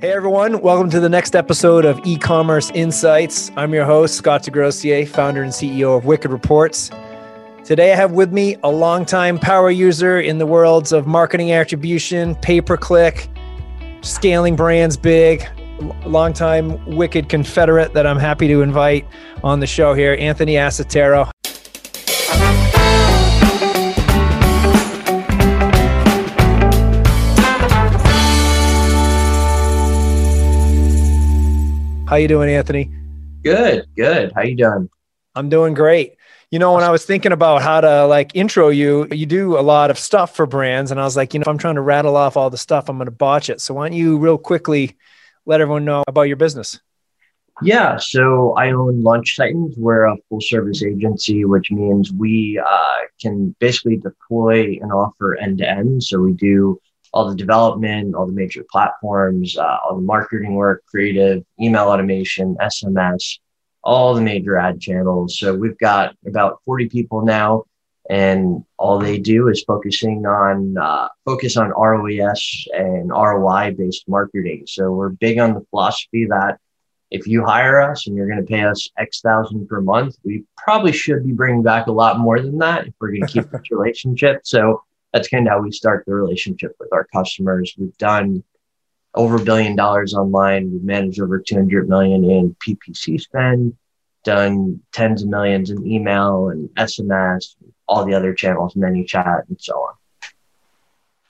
Hey everyone, welcome to the next episode of E-commerce Insights. I'm your host, Scott Desgrosseilliers, founder and CEO of Wicked Reports. Today I have with me a longtime power user in the worlds of marketing attribution, pay-per-click, scaling brands big, longtime Wicked Confederate that I'm happy to invite on the show here, Anthony Asatero. How you doing, Anthony? Good, good. How you doing? I'm doing great. You know, when I was thinking about how to like intro you, you do a lot of stuff for brands, and I was like, you know, if I'm trying to rattle off all the stuff, I'm going to botch it. So why don't you real quickly let everyone know about your business? Yeah, so I own Launch Titans. We're a full service agency, which means we uh, can basically deploy and offer end to end. So we do all the development, all the major platforms, uh, all the marketing work, creative, email automation, SMS, all the major ad channels. So we've got about 40 people now, and all they do is focusing on uh, focus on ROAS and ROI based marketing. So we're big on the philosophy that if you hire us and you're going to pay us X thousand per month, we probably should be bringing back a lot more than that if we're going to keep this relationship. So that's kind of how we start the relationship with our customers. We've done over a billion dollars online. We've managed over 200 million in PPC spend, done tens of millions in email and SMS, all the other channels, ManyChat and so on.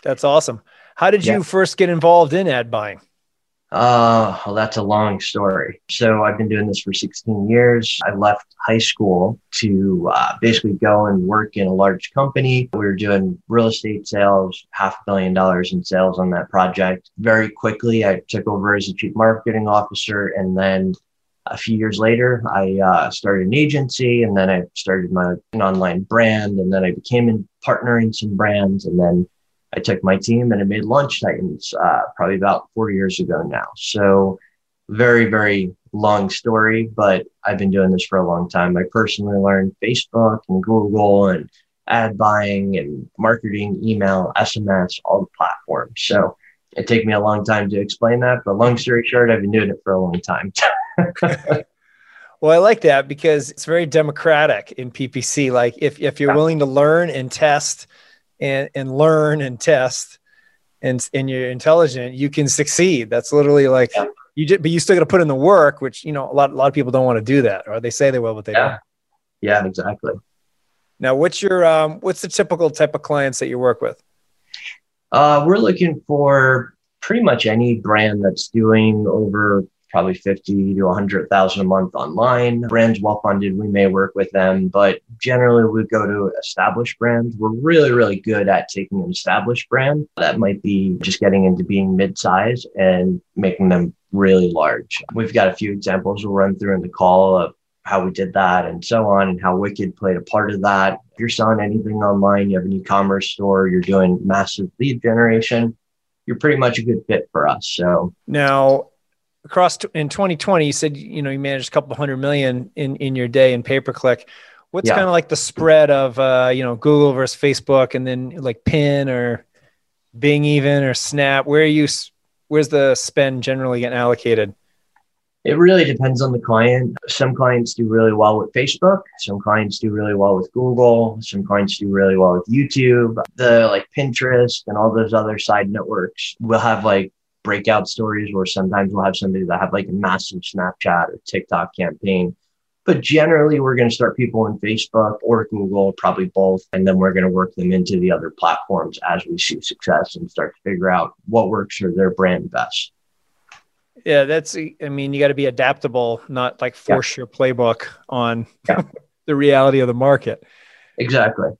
That's awesome. How did you first get involved in ad buying? Uh, well, that's a long story. So I've been doing this for 16 years. I left high school to uh, basically go and work in a large company. We were doing real estate sales, half a billion dollars in sales on that project. Very quickly, I took over as a chief marketing officer. And then a few years later, I uh, started an agency and then I started my an online brand. And then I became a partner in some brands. And then I took my team and I made Launch Titans uh, probably about four years ago now. So, very, very long story, but I've been doing this for a long time. I personally learned Facebook and Google and ad buying and marketing, email, SMS, all the platforms. So, it took me a long time to explain that, but long story short, I've been doing it for a long time. Well, I like that because it's very democratic in PPC. Like if, if you're willing to learn and test and, and learn and test and, and you're intelligent, you can succeed. That's literally like yeah. you just, but you still got to put in the work, which, you know, a lot, a lot of people don't want to do that or they say they will, but they yeah. don't. Yeah, exactly. Now, what's your, um, what's the typical type of clients that you work with? Uh, we're looking for pretty much any brand that's doing over probably 50 to 100,000 a month online. Brands well funded, we may work with them, but generally we go to established brands. We're really, really good at taking an established brand that might be just getting into being mid-size and making them really large. We've got a few examples we'll run through in the call of how we did that and so on and how Wicked played a part of that. If you're selling anything online, you have an e-commerce store, you're doing massive lead generation, you're pretty much a good fit for us. So now across t- in 2020 you said you know you managed a couple hundred million in in your day in pay per click what's yeah. kind of like the spread of uh you know google versus facebook and then like pin or bing even or snap? Where are you where's the spend generally getting allocated? It really depends on the client. Some clients do really well with facebook. Some clients do really well with google. Some clients do really well with youtube. The like pinterest and all those other side networks will have like breakout stories where sometimes we'll have somebody that have like a massive Snapchat or TikTok campaign. But generally, we're going to start people in Facebook or Google, probably both. And then we're going to work them into the other platforms as we see success and start to figure out what works for their brand best. Yeah, that's, I mean, you got to be adaptable, not like force yeah. your playbook on yeah. the reality of the market. Exactly.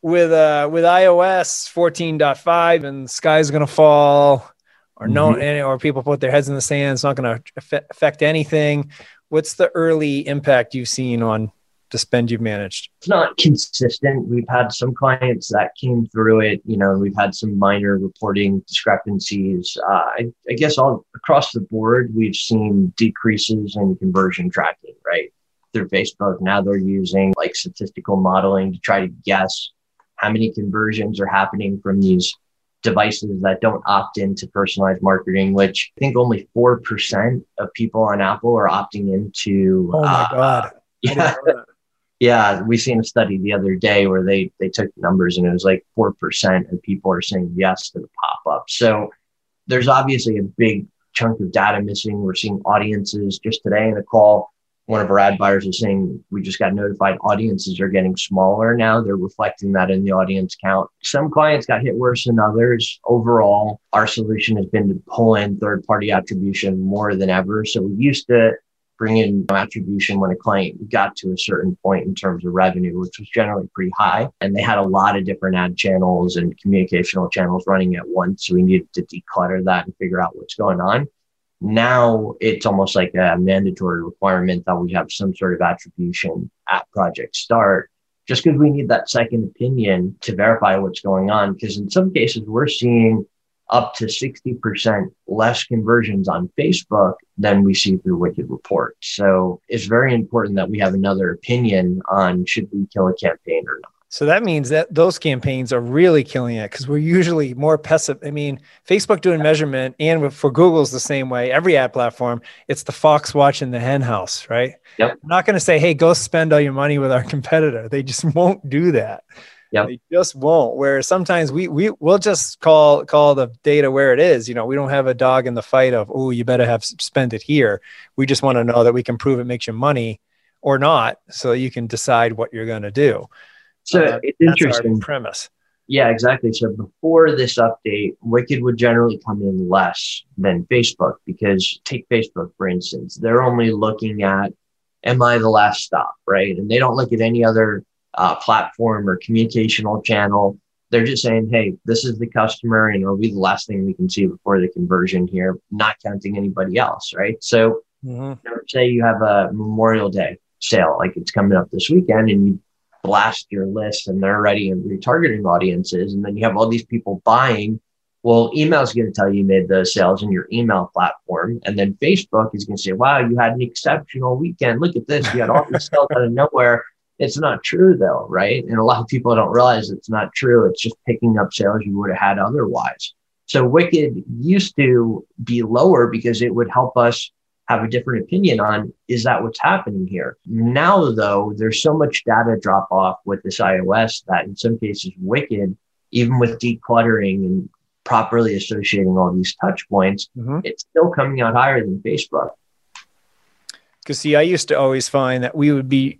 With uh with iOS 14.5 and sky's gonna fall, or no, mm-hmm. or people put their heads in the sand. It's not going to affect anything. What's the early impact you've seen on the spend you've managed? It's not consistent. We've had some clients that came through it. You know, we've had some minor reporting discrepancies. Uh, I, I guess all across the board, we've seen decreases in conversion tracking, right? Through Facebook. Now they're using like statistical modeling to try to guess how many conversions are happening from these devices that don't opt into personalized marketing, which I think only 4% of people on Apple are opting into. Oh my uh, God. Yeah. Yeah, we seen a study the other day where they they took numbers and it was like four percent of people are saying yes to the pop up. So there's obviously a big chunk of data missing. We're seeing audiences just today in a call one of our ad buyers is saying we just got notified audiences are getting smaller now. They're reflecting that in the audience count. Some clients got hit worse than others. Overall, our solution has been to pull in third party attribution more than ever. So we used to bring in attribution when a client got to a certain point in terms of revenue, which was generally pretty high. And they had a lot of different ad channels and communicational channels running at once. So we needed to declutter that and figure out what's going on. Now it's almost like a mandatory requirement that we have some sort of attribution at project start, just because we need that second opinion to verify what's going on. Because in some cases, we're seeing up to 60% less conversions on Facebook than we see through Wicked Report. So it's very important that we have another opinion on should we kill a campaign or not. So that means that those campaigns are really killing it because we're usually more passive. I mean, Facebook doing measurement and for Google's the same way. Every ad platform, it's the fox watching the hen house, right? Yep. I'm not going to say, hey, go spend all your money with our competitor. They just won't do that. Yep. They just won't. Where sometimes we we will just call call the data where it is. You know, we don't have a dog in the fight of, oh, you better have spend it here. We just want to know that we can prove it makes you money or not, so you can decide what you're going to do. So uh, it's interesting premise. Yeah, exactly. So before this update, Wicked would generally come in less than Facebook because take Facebook, for instance, they're only looking at, am I the last stop, right? And they don't look at any other uh, platform or communicational channel. They're just saying, hey, this is the customer and it'll be the last thing we can see before the conversion here, not counting anybody else, right? So mm-hmm. say you have a Memorial Day sale, like it's coming up this weekend, and you blast your list and they're already in retargeting audiences. And then you have all these people buying. Well, email is going to tell you you made the sales in your email platform. And then Facebook is going to say, wow, you had an exceptional weekend. Look at this. You had all these sales out of nowhere. It's not true though, right? And a lot of people don't realize it's not true. It's just picking up sales you would have had otherwise. So Wicked used to be lower because it would help us have a different opinion on is that what's happening here? Now, though, there's so much data drop off with this iOS that in some cases, Wicked, even with decluttering and properly associating all these touch points, mm-hmm. it's still coming out higher than Facebook. Because, see, I used to always find that we would be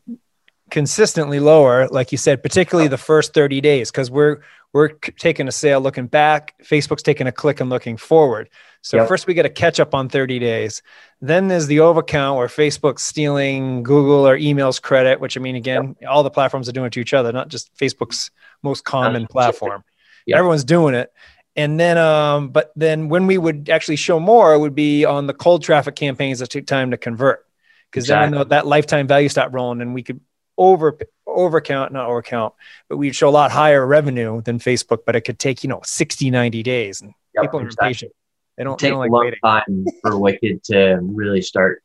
consistently lower, like you said, particularly the first 30 days, because we're we're taking a sale looking back. Facebook's taking a click and looking forward. So yep. first we get a catch up on 30 days. Then there's the overcount where Facebook's stealing Google or emails credit, which I mean, again, yep. all the platforms are doing it to each other, not just Facebook's most common platform. Yep. Everyone's doing it. And then, um, but then when we would actually show more, it would be on the cold traffic campaigns that took time to convert. Because exactly. then that lifetime value stopped rolling and we could over overcount, not overcount, but we'd show a lot higher revenue than Facebook, but it could take, you know, 60, 90 days. And yep, people are exactly. impatient. They don't, it take don't like a long waiting. time for Wicked to really start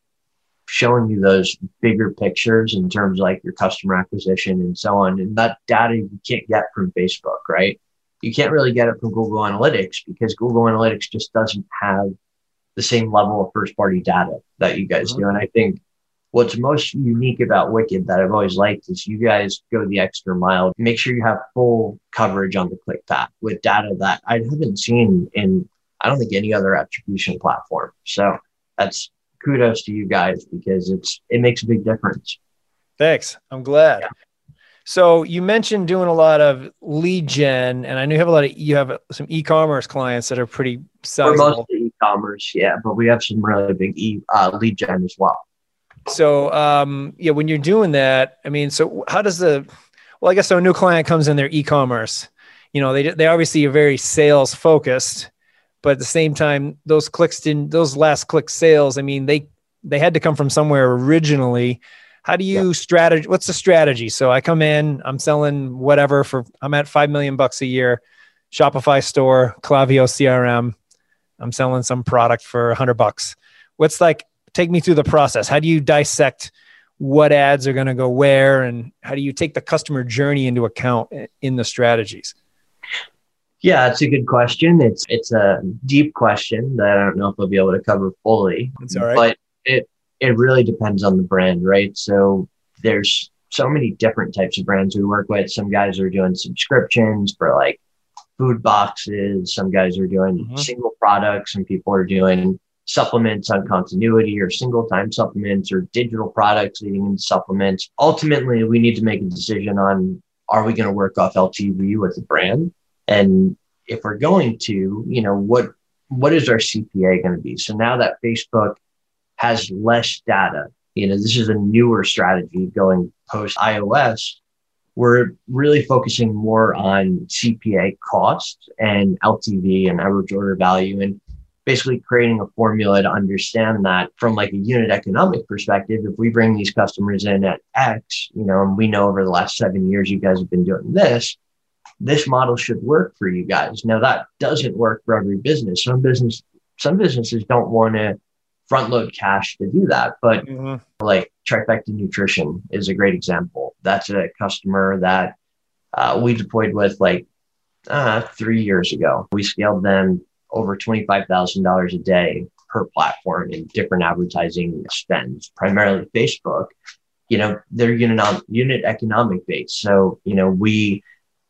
showing you those bigger pictures in terms like your customer acquisition and so on. And that data you can't get from Facebook, right? You can't really get it from Google Analytics because Google Analytics just doesn't have the same level of first party data that you guys mm-hmm. do. And I think what's most unique about Wicked that I've always liked is you guys go the extra mile. Make sure you have full coverage on the click path with data that I haven't seen in, I don't think any other attribution platform. So that's kudos to you guys because it's, it makes a big difference. Thanks. I'm glad. Yeah. So you mentioned doing a lot of lead gen, and I know you have a lot of you have some e-commerce clients that are pretty sizable. We're mostly e-commerce, yeah, but we have some really big e uh, lead gen as well. So um, yeah, when you're doing that, I mean, so how does the well, I guess so a new client comes in their e-commerce, you know, they they obviously are very sales focused, but at the same time, those clicks didn't those last click sales, I mean, they they had to come from somewhere originally. How do you yeah. strategy? What's the strategy? So I come in, I'm selling whatever for I'm at five million bucks a year, Shopify store, Klaviyo CRM. I'm selling some product for a hundred bucks. What's like take me through the process. How do you dissect what ads are going to go where, and how do you take the customer journey into account in the strategies? Yeah, it's a good question. It's it's a deep question that I don't know if we'll be able to cover fully. It's all right. But it it really depends on the brand, right? So there's so many different types of brands we work with. Some guys are doing subscriptions for like food boxes. Some guys are doing mm-hmm. single products. Some people are doing supplements on continuity or single time supplements or digital products leading into supplements. Ultimately, we need to make a decision on are we going to work off LTV with the brand? And if we're going to, you know, what what is our CPA going to be? So now that Facebook has less data, you know, this is a newer strategy going post iOS. We're really focusing more on CPA cost and LTV and average order value. And basically creating a formula to understand that from like a unit economic perspective if we bring these customers in at x you know and we know over the last seven years you guys have been doing this this model should work for you guys. Now that doesn't work for every business. Some business some businesses don't want to front load cash to do that but mm-hmm. like trifecta nutrition is a great example. That's a customer that uh, we deployed with like uh, three years ago. We scaled them over $25,000 a day per platform in different advertising spends, primarily Facebook, you know, they're unit, unit economic based. So, you know, we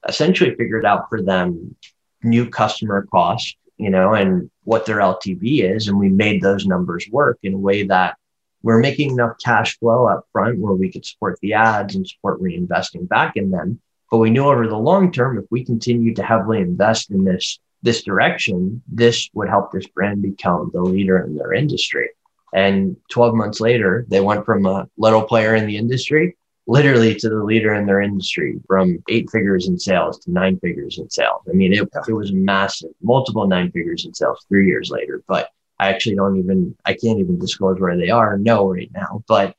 essentially figured out for them new customer cost, you know, and what their LTV is. And we made those numbers work in a way that we're making enough cash flow up front where we could support the ads and support reinvesting back in them. But we knew over the long term, if we continued to heavily invest in this this direction, this would help this brand become the leader in their industry. And 12 months later, they went from a little player in the industry literally to the leader in their industry from eight figures in sales to nine figures in sales. I mean, it, it was massive, multiple nine figures in sales three years later. But I actually don't even, I can't even disclose where they are, no, right now. But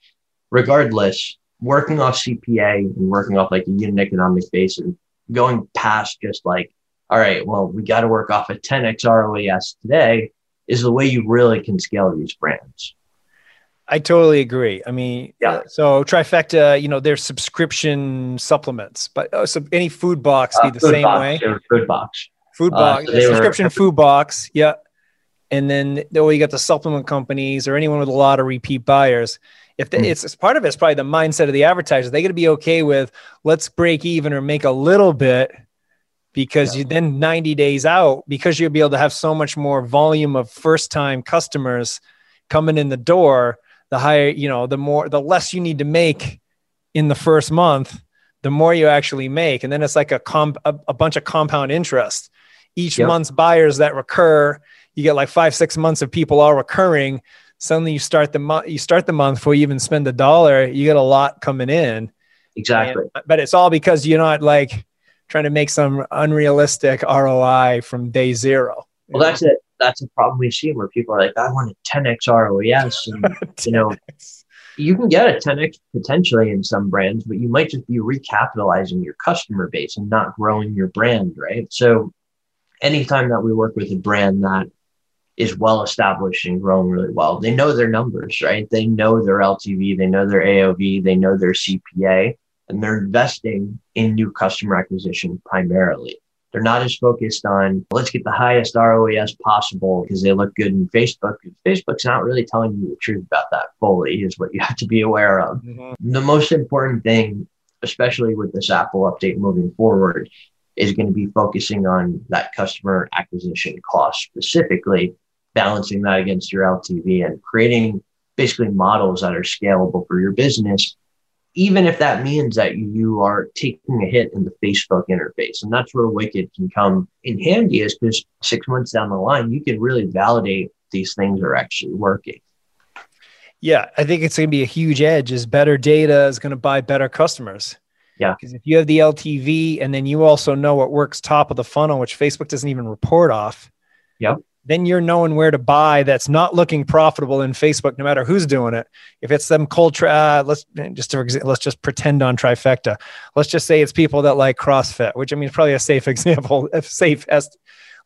regardless, working off CPA and working off like a unit economic and going past just like all right, well, we got to work off a 10x ROAS today is the way you really can scale these brands. I totally agree. I mean, yeah. So trifecta, you know, there's subscription supplements, but oh, so any food box be uh, the same box, way. Food box. Food uh, box. So subscription were, food box. Yeah. And then the you got the supplement companies or anyone with a lot of repeat buyers. If they, mm. it's, it's part of it's probably the mindset of the advertiser. They got to be okay with let's break even or make a little bit because yeah. you then 90 days out because you'll be able to have so much more volume of first time customers coming in the door the higher you know the more the less you need to make in the first month the more you actually make. And then it's like a comp a, a bunch of compound interest. Each yep. month's buyers that recur you get like five six months of people all recurring. Suddenly you start the month you start the month before you even spend a dollar you get a lot coming in. Exactly. And, but it's all because you're not like trying to make some unrealistic ROI from day zero. Well, that's it. That's a problem we see where people are like, I want a 10x ROAS. And, 10X. you know, you can get a 10x potentially in some brands, but you might just be recapitalizing your customer base and not growing your brand, right? So, anytime that we work with a brand that is well established and growing really well, they know their numbers, right? They know their LTV, they know their AOV, they know their CPA and they're investing in new customer acquisition primarily. They're not as focused on let's get the highest ROAS possible because they look good in Facebook. Facebook's not really telling you the truth about that fully, is what you have to be aware of. Mm-hmm. The most important thing, especially with this Apple update moving forward, is going to be focusing on that customer acquisition cost specifically, balancing that against your LTV and creating basically models that are scalable for your business even if that means that you are taking a hit in the Facebook interface. And that's where Wicked can come in handy is because six months down the line, you can really validate these things are actually working. Yeah, I think it's going to be a huge edge is better data is going to buy better customers. Yeah. Because if you have the LTV and then you also know what works top of the funnel, which Facebook doesn't even report off. Yep then you're knowing where to buy that's not looking profitable in Facebook, no matter who's doing it. If it's them cold, tra- uh, let's just let's just pretend on trifecta. Let's just say it's people that like CrossFit, which I mean is probably a safe example, if safe as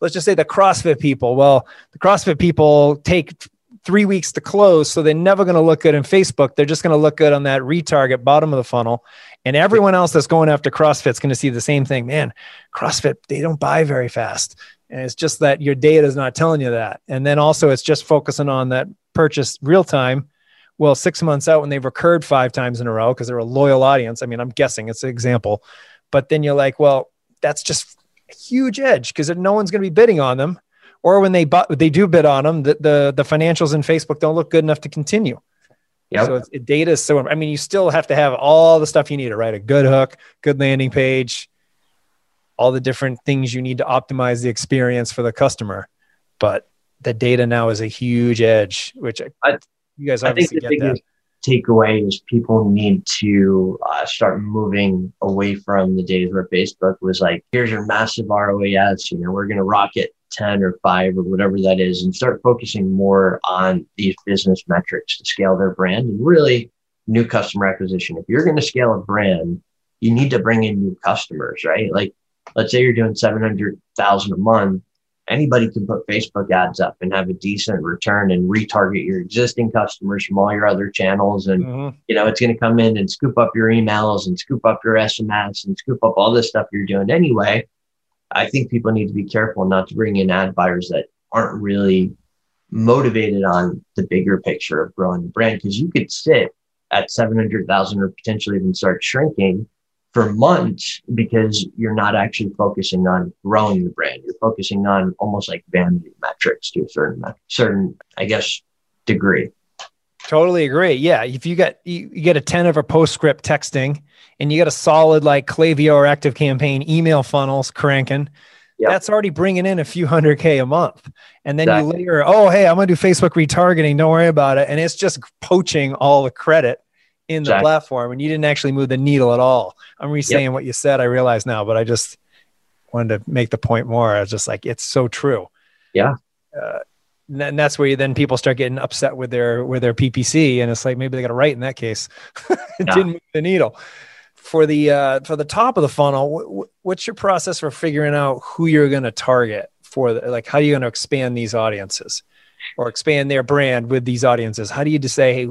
let's just say the CrossFit people. Well, the CrossFit people take three weeks to close, so they're never going to look good in Facebook. They're just going to look good on that retarget bottom of the funnel, And everyone else that's going after CrossFit's going to see the same thing. Man, CrossFit, they don't buy very fast. And it's just that your data is not telling you that. And then also it's just focusing on that purchase real time. Well, six months out when they've recurred five times in a row because they're a loyal audience. I mean, I'm guessing it's an example. But then you're like, well, that's just a huge edge because no one's going to be bidding on them. Or when they bu- they do bid on them, the, the the financials in Facebook don't look good enough to continue. Yep. So it, data is so. I mean, you still have to have all the stuff you need to write a good hook, good landing page, all the different things you need to optimize the experience for the customer. But the data now is a huge edge, which I, you guys obviously I think the biggest takeaway is people need to uh, start moving away from the days where Facebook was like, here's your massive ROAS, you know, we're going to rocket 10 or 5 or whatever that is and start focusing more on these business metrics to scale their brand and really new customer acquisition. If you're going to scale a brand, you need to bring in new customers, right? Like let's say you're doing 700,000 a month, anybody can put Facebook ads up and have a decent return and retarget your existing customers from all your other channels. And, mm-hmm. you know, it's going to come in and scoop up your emails and scoop up your SMS and scoop up all this stuff you're doing anyway. I think people need to be careful not to bring in ad buyers that aren't really motivated on the bigger picture of growing the brand because you could sit at 700,000 or potentially even start shrinking for months because you're not actually focusing on growing the brand. You're focusing on almost like vanity metrics to a certain certain, I guess, degree. Totally agree. Yeah, if you get you, you get a ten of a postscript texting, and you got a solid like Klaviyo or Active Campaign email funnels cranking, yep. that's already bringing in a few hundred k a month. And then exactly. you later, oh hey, I'm gonna do Facebook retargeting. Don't worry about it. And it's just poaching all the credit in the exactly. platform, and you didn't actually move the needle at all. I'm re-saying yep. what you said. I realize now, but I just wanted to make the point more. I was just like, it's so true. Yeah. Uh, and that's where you, then people start getting upset with their with their PPC, and it's like maybe they got to write in that case. it yeah. didn't move the needle. For the uh, for the top of the funnel, what's your process for figuring out who you're going to target for? The, like, how are you going to expand these audiences, or expand their brand with these audiences? How do you just say, hey,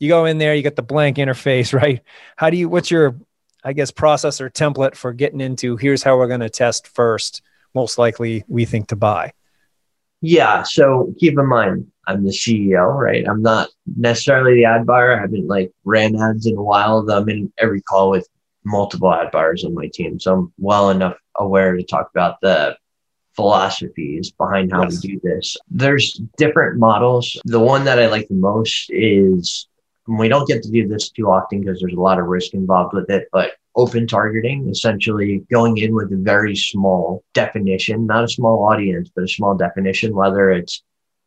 you go in there, you get the blank interface, right? How do you? What's your, I guess, process or template for getting into? Here's how we're going to test first. Most likely, we think to buy. Yeah. So keep in mind, I'm the CEO, right? I'm not necessarily the ad buyer. I haven't like ran ads in a while. I'm in every call with multiple ad buyers on my team. So I'm well enough aware to talk about the philosophies behind how yes. we do this. There's different models. The one that I like the most is we don't get to do this too often because there's a lot of risk involved with it, but open targeting, essentially going in with a very small definition, not a small audience, but a small definition, whether it's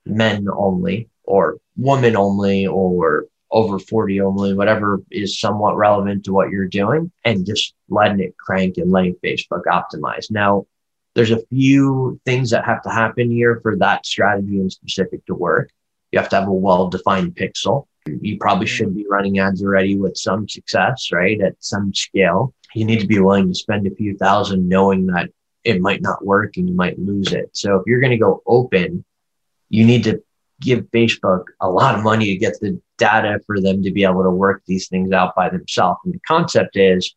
men only or women only or over 40 only, whatever is somewhat relevant to what you're doing, and just letting it crank and letting Facebook optimize. Now, there's a few things that have to happen here for that strategy in specific to work. You have to have a well defined pixel you probably should be running ads already with some success, right? At some scale. You need to be willing to spend a few thousand knowing that it might not work and you might lose it. So if you're going to go open, you need to give Facebook a lot of money to get the data for them to be able to work these things out by themselves. And the concept is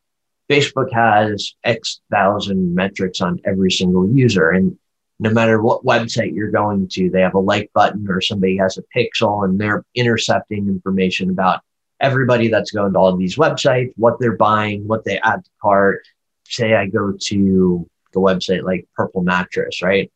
Facebook has X thousand metrics on every single user. And no matter what website you're going to, they have a like button or somebody has a pixel and they're intercepting information about everybody that's going to all of these websites, what they're buying, what they add to cart. Say I go to the website like Purple Mattress, right?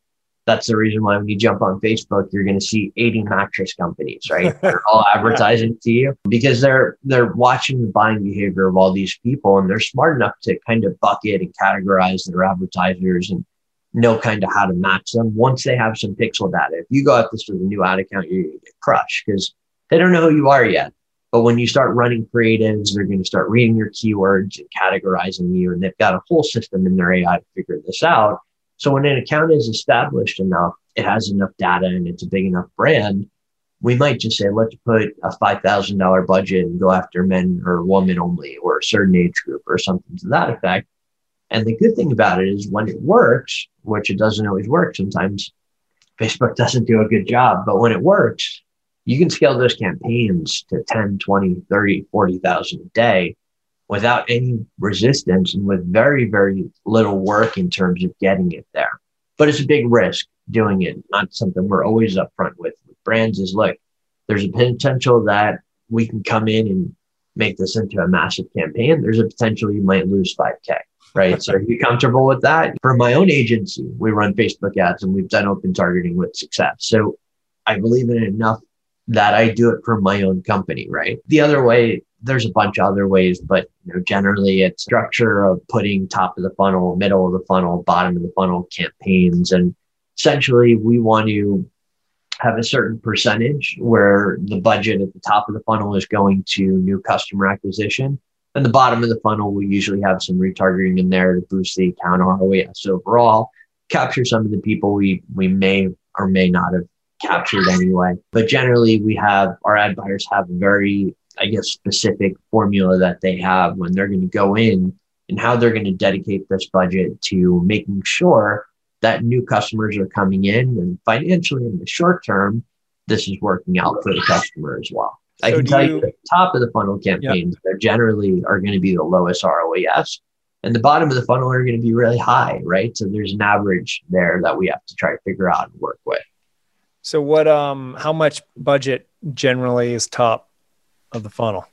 That's the reason why when you jump on Facebook, you're going to see 80 mattress companies, right? they're all advertising to you because they're they're watching the buying behavior of all these people and they're smart enough to kind of bucket and categorize their advertisers and know kind of how to match them once they have some pixel data. If you go at this with a new ad account, you're going to get crushed because they don't know who you are yet. But when you start running creatives, they're going to start reading your keywords and categorizing you. And they've got a whole system in their AI to figure this out. So when an account is established enough, it has enough data and it's a big enough brand, we might just say, let's put a $5,000 budget and go after men or women only or a certain age group or something to that effect. And the good thing about it is when it works, which it doesn't always work sometimes, Facebook doesn't do a good job, but when it works, you can scale those campaigns to 10, 20, 30, 40,000 a day without any resistance and with very, very little work in terms of getting it there. But it's a big risk doing it, not something we're always upfront with. with brands is look, there's a potential that we can come in and make this into a massive campaign. There's a potential you might lose 5K right? so are you comfortable with that? For my own agency, we run Facebook ads and we've done open targeting with success. So I believe in enough that I do it for my own company, right? The other way, there's a bunch of other ways, but you know, generally it's structure of putting top of the funnel, middle of the funnel, bottom of the funnel campaigns. And essentially we want to have a certain percentage where the budget at the top of the funnel is going to new customer acquisition and the bottom of the funnel, we usually have some retargeting in there to boost the account ROAS overall, capture some of the people we we may or may not have captured anyway. But generally, we have our ad buyers have a very, I guess, specific formula that they have when they're going to go in and how they're going to dedicate this budget to making sure that new customers are coming in and financially in the short term, this is working out for the customer as well. I can tell you, you the top of the funnel campaigns, yep. they generally are going to be the lowest ROAS. And the bottom of the funnel are going to be really high, right? So there's an average there that we have to try to figure out and work with. So what um how much budget generally is top of the funnel?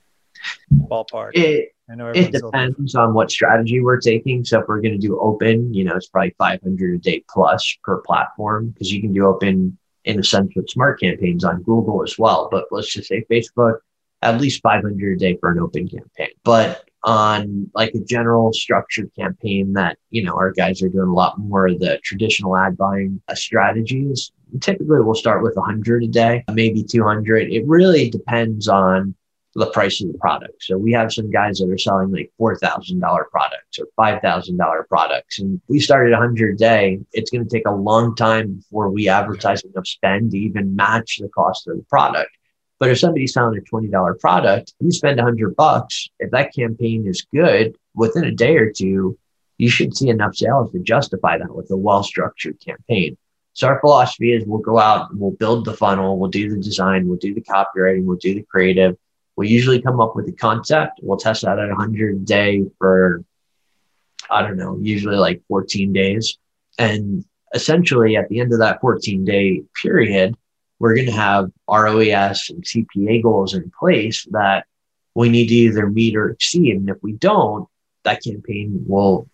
Ballpark. It, it depends on what strategy we're taking. So if we're going to do open, you know, it's probably 500 a day plus per platform because you can do open in a sense with smart campaigns on Google as well. But let's just say Facebook, at least 500 a day for an open campaign. But on like a general structured campaign that, you know, our guys are doing a lot more of the traditional ad buying uh, strategies. Typically we'll start with 100 a day, maybe 200. It really depends on the price of the product. So we have some guys that are selling like $4,000 products or $5,000 products. And we started 100 a day. It's going to take a long time before we advertise enough spend to even match the cost of the product. But if somebody's selling a $20 product, you spend 100 bucks. If that campaign is good within a day or two, you should see enough sales to justify that with a well structured campaign. So our philosophy is we'll go out and we'll build the funnel, we'll do the design, we'll do the copywriting, we'll do the creative, we usually come up with a concept. We'll test that at 100 day for, I don't know, usually like 14 days. And essentially at the end of that 14 day period, we're going to have ROAS and CPA goals in place that we need to either meet or exceed. And if we don't, that campaign will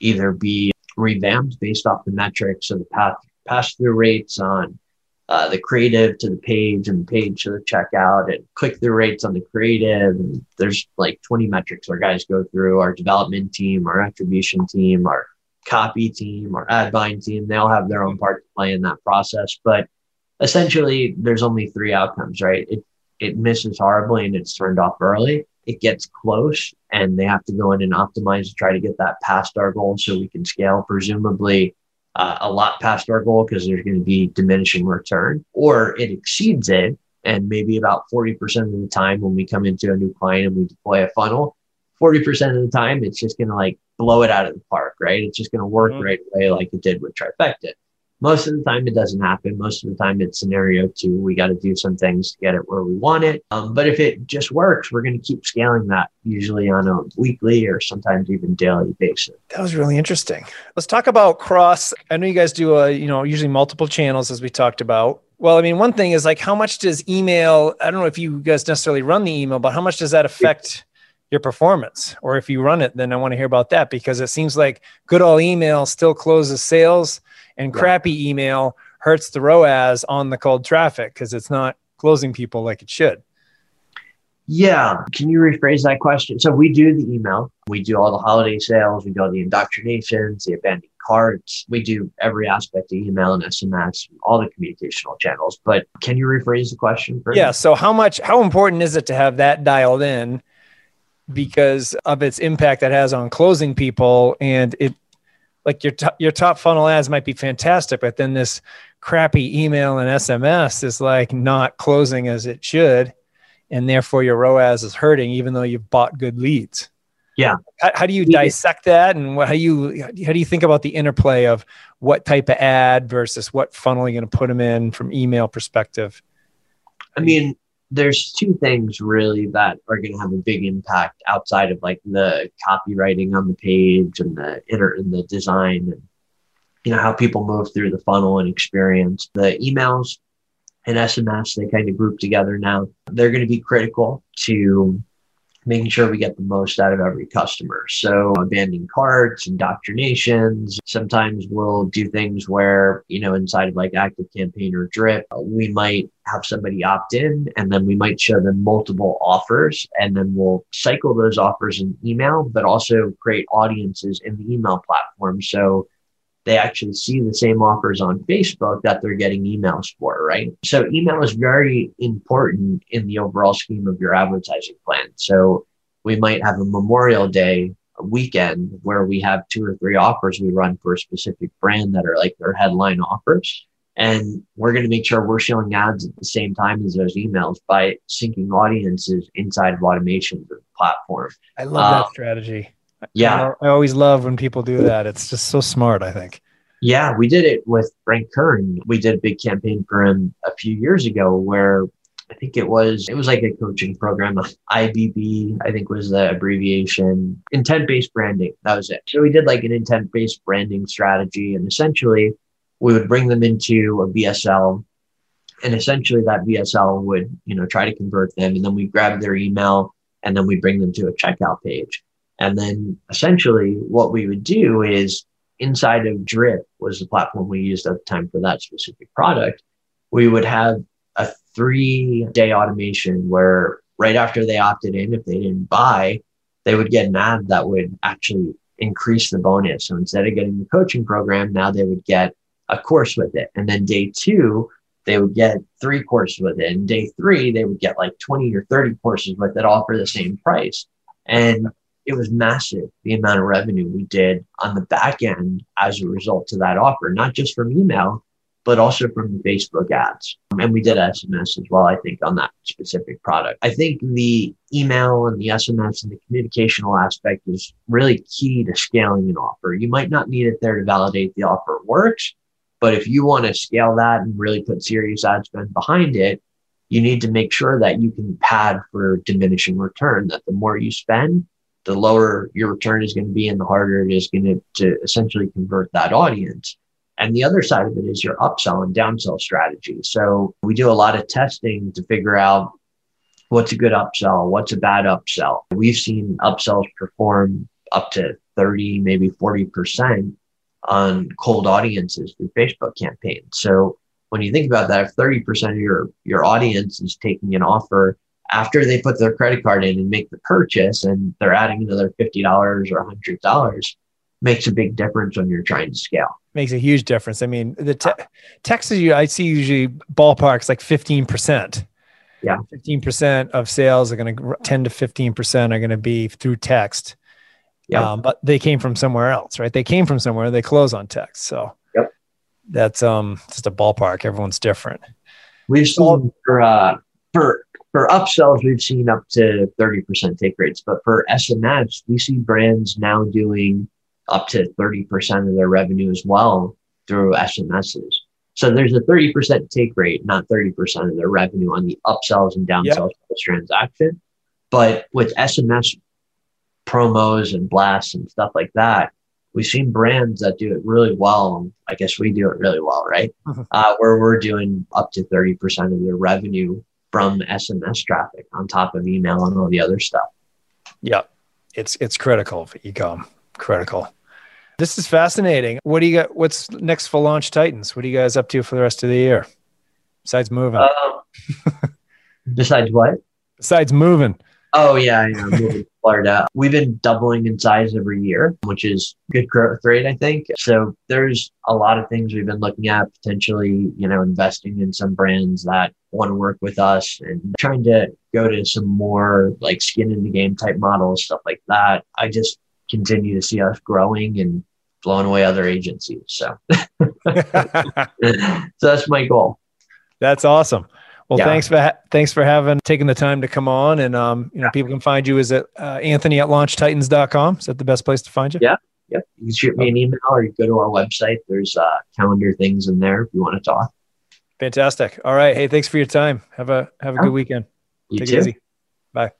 either be revamped based off the metrics of the path pass through rates on uh, the creative to the page and the page to the checkout and click through rates on the creative. And there's like 20 metrics our guys go through our development team, our attribution team, our copy team, our ad buying team. They all have their own part to play in that process. But essentially, there's only three outcomes, right? It, it misses horribly and it's turned off early. It gets close and they have to go in and optimize to try to get that past our goal so we can scale. Presumably, uh, a lot past our goal because there's going to be diminishing return, or it exceeds it. And maybe about 40% of the time when we come into a new client and we deploy a funnel, 40% of the time it's just going to like blow it out of the park, right? It's just going to work mm-hmm. right away like it did with Trifecta. Most of the time, it doesn't happen. Most of the time, it's scenario two. We got to do some things to get it where we want it. Um, but if it just works, we're going to keep scaling that usually on a weekly or sometimes even daily basis. That was really interesting. Let's talk about cross. I know you guys do a, you know, usually multiple channels as we talked about. Well, I mean, one thing is like, how much does email? I don't know if you guys necessarily run the email, but how much does that affect? your performance or if you run it then i want to hear about that because it seems like good old email still closes sales and crappy email hurts the ROAS on the cold traffic because it's not closing people like it should. Yeah. Can you rephrase that question? So we do the email, we do all the holiday sales, we do all the indoctrinations, the abandoned carts, we do every aspect of email and SMS, all the communicational channels. But can you rephrase the question? For yeah. Me? So how much, how important is it to have that dialed in? because of its impact that has on closing people and it like your top, your top funnel ads might be fantastic, but then this crappy email and SMS is like not closing as it should, and therefore your ROAS is hurting, even though you've bought good leads. Yeah. How, how do you dissect that, and what, how you how do you think about the interplay of what type of ad versus what funnel you're going to put them in from email perspective? I mean, there's two things really that are going to have a big impact outside of like the copywriting on the page and the inner and the design and you know how people move through the funnel and experience. The emails and sms they kind of group together now. They're going to be critical to making sure we get the most out of every customer. So abandoning carts, indoctrinations. Sometimes we'll do things where, you know, inside of like active campaign or drip, we might have somebody opt in and then we might show them multiple offers and then we'll cycle those offers in email, but also create audiences in the email platform. So they actually see the same offers on Facebook that they're getting emails for, right? So email is very important in the overall scheme of your advertising plan. So we might have a Memorial Day weekend where we have two or three offers we run for a specific brand that are like their headline offers. And we're going to make sure we're showing ads at the same time as those emails by syncing audiences inside of automations of the platform. I love that um, strategy. Yeah. I, I always love when people do that. It's just so smart, I think. Yeah, we did it with Frank Kern. We did a big campaign for him a few years ago where I think it was it was like a coaching program. IBB, I think was the abbreviation. Intent based branding. That was it. So we did like an intent based branding strategy, and essentially we would bring them into a VSL and essentially that VSL would you know try to convert them, and then we grab their email, and then we bring them to a checkout page. And then essentially what we would do is inside of Drip was the platform we used at the time for that specific product. We would have a three day automation where right after they opted in, if they didn't buy, they would get an ad that would actually increase the bonus. So instead of getting the coaching program, now they would get a course with it. And then day two, they would get three courses with it. And day three, they would get like 20 or 30 courses with it all for the same price. And it was massive the amount of revenue we did on the back end as a result of that offer, not just from email, but also from the Facebook ads. Um, and we did SMS as well, I think, on that specific product. I think the email and the SMS and the communicational aspect is really key to scaling an offer. You might not need it there to validate the offer works, but if you want to scale that and really put serious ad spend behind it, you need to make sure that you can pad for diminishing return, that the more you spend, the lower your return is going to be and the harder it is going to, to essentially convert that audience. And the other side of it is your upsell and downsell strategy. So we do a lot of testing to figure out what's a good upsell, what's a bad upsell. We've seen upsells perform up to 30, maybe 40% on cold audiences through Facebook campaigns. So when you think about that, if 30% of your, your audience is taking an offer after they put their credit card in and make the purchase and they're adding another $50 or $100 makes a big difference when you're trying to scale. Makes a huge difference. I mean the te- texas you i see usually ballparks like 15% yeah. 15% of sales are going to 10 to 15% are going to be through text. Yeah. Um, but they came from somewhere else right? They came from somewhere they close on text. So yep. that's um just a ballpark. Everyone's different. We've seen for uh for for upsells, we've seen up to 30% take rates, but for SMS, we see brands now doing up to 30% of their revenue as well through SMSs. So there's a 30% take rate, not 30% of their revenue on the upsells and downsells yep. this transaction. But with SMS promos and blasts and stuff like that, we've seen brands that do it really well. I guess we do it really well, right? Mm-hmm. Uh, where we're doing up to 30% of their revenue from SMS traffic on top of email and all the other stuff. Yeah, it's it's critical for ecom. Critical. This is fascinating. What do you got? What's next for Launch Titans? What are you guys up to for the rest of the year? Besides moving. Uh, besides what? Besides moving. Oh yeah, yeah, moving Florida. We've been doubling in size every year, which is good growth rate, I think. So there's a lot of things we've been looking at potentially, you know, investing in some brands that want to work with us and trying to go to some more like skin in the game type models, stuff like that. I just continue to see us growing and blowing away other agencies. So, so that's my goal. That's awesome. Well, yeah. thanks for ha- thanks for having taking the time to come on, and um, you know, yeah. people can find you is at uh, Anthony at LaunchTitans.com. Is that the best place to find you? Yeah, yeah. You can shoot me an email or you go to our website. There's uh, calendar things in there if you want to talk. Fantastic. All right. Hey, thanks for your time. Have a have a good weekend. You Take too. it easy. Bye.